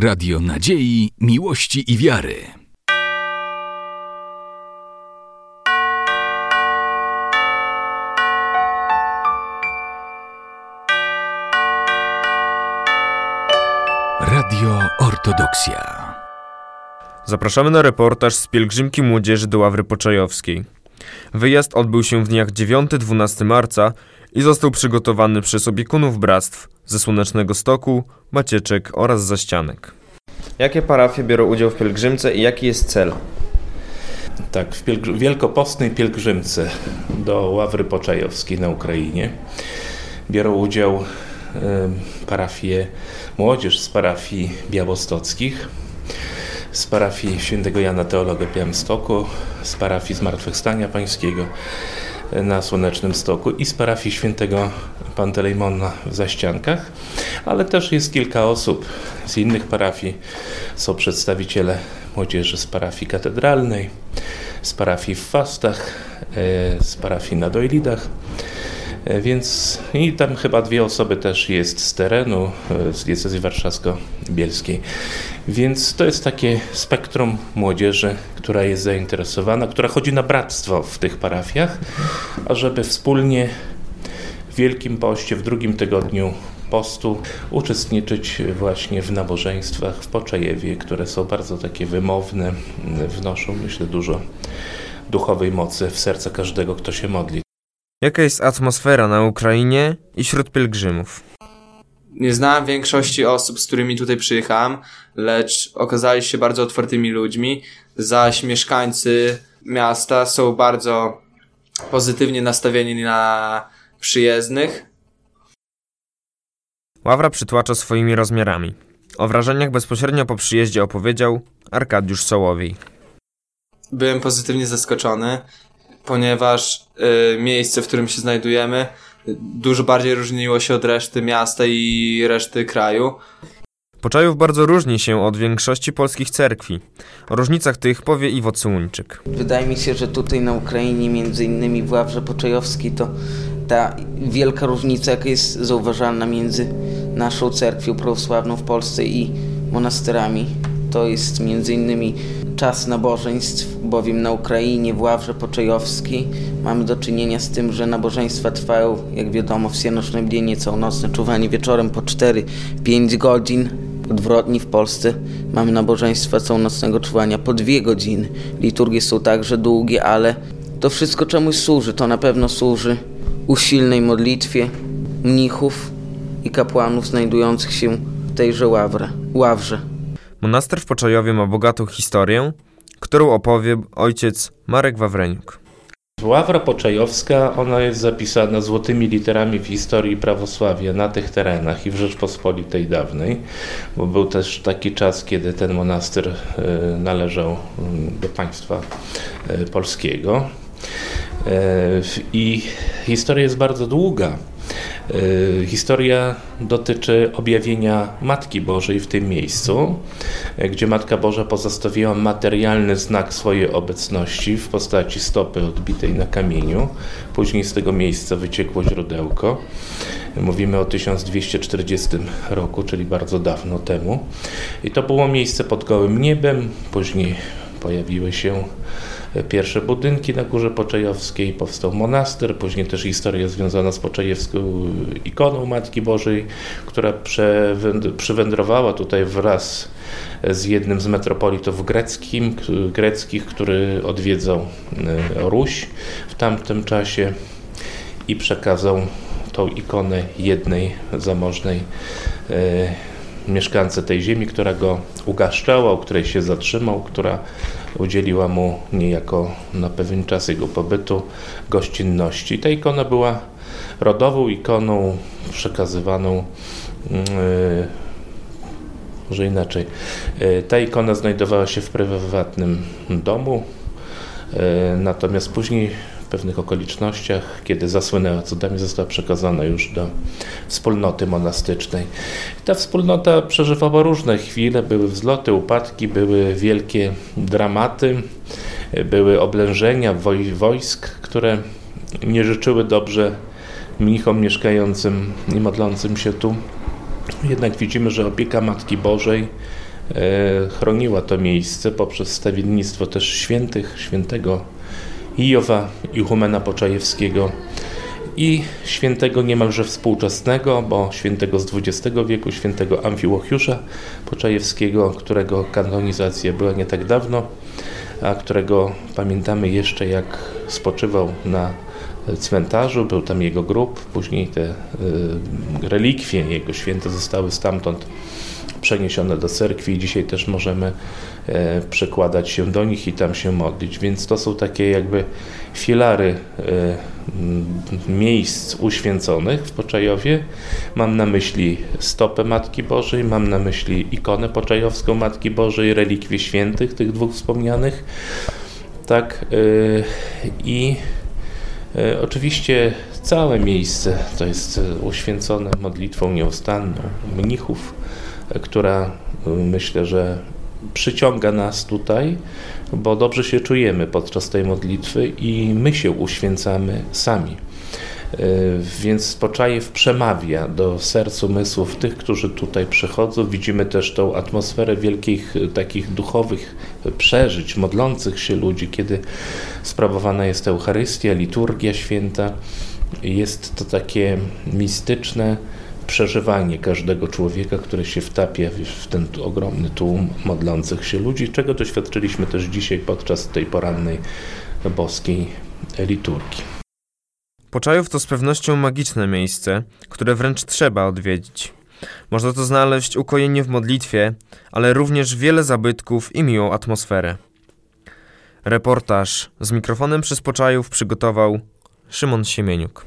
Radio Nadziei, Miłości i Wiary. Radio Ortodoksja. Zapraszamy na reportaż z pielgrzymki młodzieży do Ławry Poczajowskiej. Wyjazd odbył się w dniach 9-12 marca i został przygotowany przez opiekunów bractw ze Słonecznego Stoku, Macieczek oraz Zaścianek. Jakie parafie biorą udział w pielgrzymce i jaki jest cel? Tak, w pielgr- wielkopostnej pielgrzymce do Ławry Poczajowskiej na Ukrainie biorą udział y, parafie, młodzież z parafii białostockich, z parafii świętego Jana Teologa w Białymstoku, z parafii Zmartwychwstania Pańskiego na Słonecznym Stoku i z parafii świętego Pantelejmona w Zaściankach, ale też jest kilka osób z innych parafii. Są przedstawiciele młodzieży z parafii katedralnej, z parafii w Fastach, e, z parafii na Dojlidach. E, Więc i tam chyba dwie osoby też jest z terenu, e, z diecezji warszawsko-bielskiej. Więc to jest takie spektrum młodzieży, która jest zainteresowana, która chodzi na bractwo w tych parafiach, ażeby wspólnie w Wielkim Poście, w drugim tygodniu postu uczestniczyć właśnie w nabożeństwach w Poczejewie, które są bardzo takie wymowne, wnoszą myślę dużo duchowej mocy w serce każdego, kto się modli. Jaka jest atmosfera na Ukrainie i wśród pielgrzymów? Nie znałem większości osób, z którymi tutaj przyjechałem, lecz okazali się bardzo otwartymi ludźmi, zaś mieszkańcy miasta są bardzo pozytywnie nastawieni na przyjezdnych. Ławra przytłacza swoimi rozmiarami. O wrażeniach bezpośrednio po przyjeździe opowiedział Arkadiusz Sołowiej. Byłem pozytywnie zaskoczony, ponieważ y, miejsce, w którym się znajdujemy, dużo bardziej różniło się od reszty miasta i reszty kraju. Poczajów bardzo różni się od większości polskich cerkwi. O różnicach tych powie Iwo Cułuńczyk. Wydaje mi się, że tutaj na Ukrainie, między innymi w Ławrze Poczajowskiej, to ta wielka różnica, jaka jest zauważalna między naszą cerkwią prawosławną w Polsce i monasterami, to jest innymi czas nabożeństw, bowiem na Ukrainie, w Ławrze Poczajowskiej mamy do czynienia z tym, że nabożeństwa trwają, jak wiadomo, wsianoczne bdienie, całonocne czuwanie wieczorem po 4-5 godzin, Odwrotnie w Polsce mamy nabożeństwa całonocnego czuwania po dwie godziny. Liturgie są także długie, ale to wszystko czemuś służy. To na pewno służy usilnej modlitwie mnichów i kapłanów znajdujących się w tejże ławrze. ławrze. Monaster w Poczajowie ma bogatą historię, którą opowie ojciec Marek Wawreniuk. Ławra Poczajowska, ona jest zapisana złotymi literami w historii prawosławia na tych terenach i w Rzeczpospolitej dawnej, bo był też taki czas, kiedy ten monaster e, należał mm, do państwa e, polskiego. E, I historia jest bardzo długa. E, Historia dotyczy objawienia Matki Bożej w tym miejscu, e, gdzie Matka Boża pozostawiła materialny znak swojej obecności w postaci stopy odbitej na kamieniu. Później z tego miejsca wyciekło źródełko. Mówimy o 1240 roku, czyli bardzo dawno temu. I to było miejsce pod gołym niebem. Później pojawiły się pierwsze budynki na Górze Poczajowskiej, powstał monaster, później też historia związana z poczajewską ikoną Matki Bożej, która przywędrowała tutaj wraz z jednym z metropolitów greckim, greckich, który odwiedzał e, Ruś w tamtym czasie i przekazał tą ikonę jednej zamożnej e, mieszkance tej ziemi, która go ugaszczała, u której się zatrzymał, która udzieliła mu niejako na pewien czas jego pobytu gościnności. Ta ikona była rodową ikoną przekazywaną yy, może inaczej. Yy, Ta ikona znajdowała się w prywatnym domu, yy, natomiast później pewnych okolicznościach, kiedy zasłynęła cudami, została przekazana już do wspólnoty monastycznej. Ta wspólnota przeżywała różne chwile, były wzloty, upadki, były wielkie dramaty, były oblężenia woj wojsk, które nie życzyły dobrze mnichom mieszkającym i modlącym się tu. Jednak widzimy, że opieka Matki Bożej chroniła to miejsce poprzez stawiennictwo też świętych, świętego Ijowa, Ichumena Poczajewskiego i świętego niemalże współczesnego, bo świętego z XX wieku, świętego Amfiłochiusza Poczajewskiego, którego kanonizacja była nie tak dawno, a którego pamiętamy jeszcze jak spoczywał na cmentarzu, był tam jego grób, później te y, relikwie jego święte zostały stamtąd przeniesione do cerkwi i dzisiaj też możemy e, przekładać się do nich i tam się modlić. Więc to są takie jakby filary e, miejsc uświęconych w Poczajowie. Mam na myśli stopę Matki Bożej, mam na myśli ikonę poczajowską Matki Bożej, relikwie świętych, tych dwóch wspomnianych. Tak e, i oczywiście całe miejsce to jest uświęcone modlitwą nieustanną mnichów, która y, myślę, że przyciąga nas tutaj, bo dobrze się czujemy podczas tej modlitwy i my się uświęcamy sami. Y, więc Poczajew przemawia do serc umysłów tych, którzy tutaj przychodzą. Widzimy też tą atmosferę wielkich takich duchowych przeżyć, modlących się ludzi, kiedy sprawowana jest Eucharystia, liturgia święta. Jest to takie mistyczne, przeżywanie każdego człowieka, który się wtapia w ten ogromny tłum modlących się ludzi, czego doświadczyliśmy też dzisiaj podczas tej porannej boskiej liturgii. Poczajów to z pewnością magiczne miejsce, które wręcz trzeba odwiedzić. Można to znaleźć ukojenie w modlitwie, ale również wiele zabytków i miłą atmosferę. Reportaż z mikrofonem przez Poczajów przygotował Szymon Siemieniuk.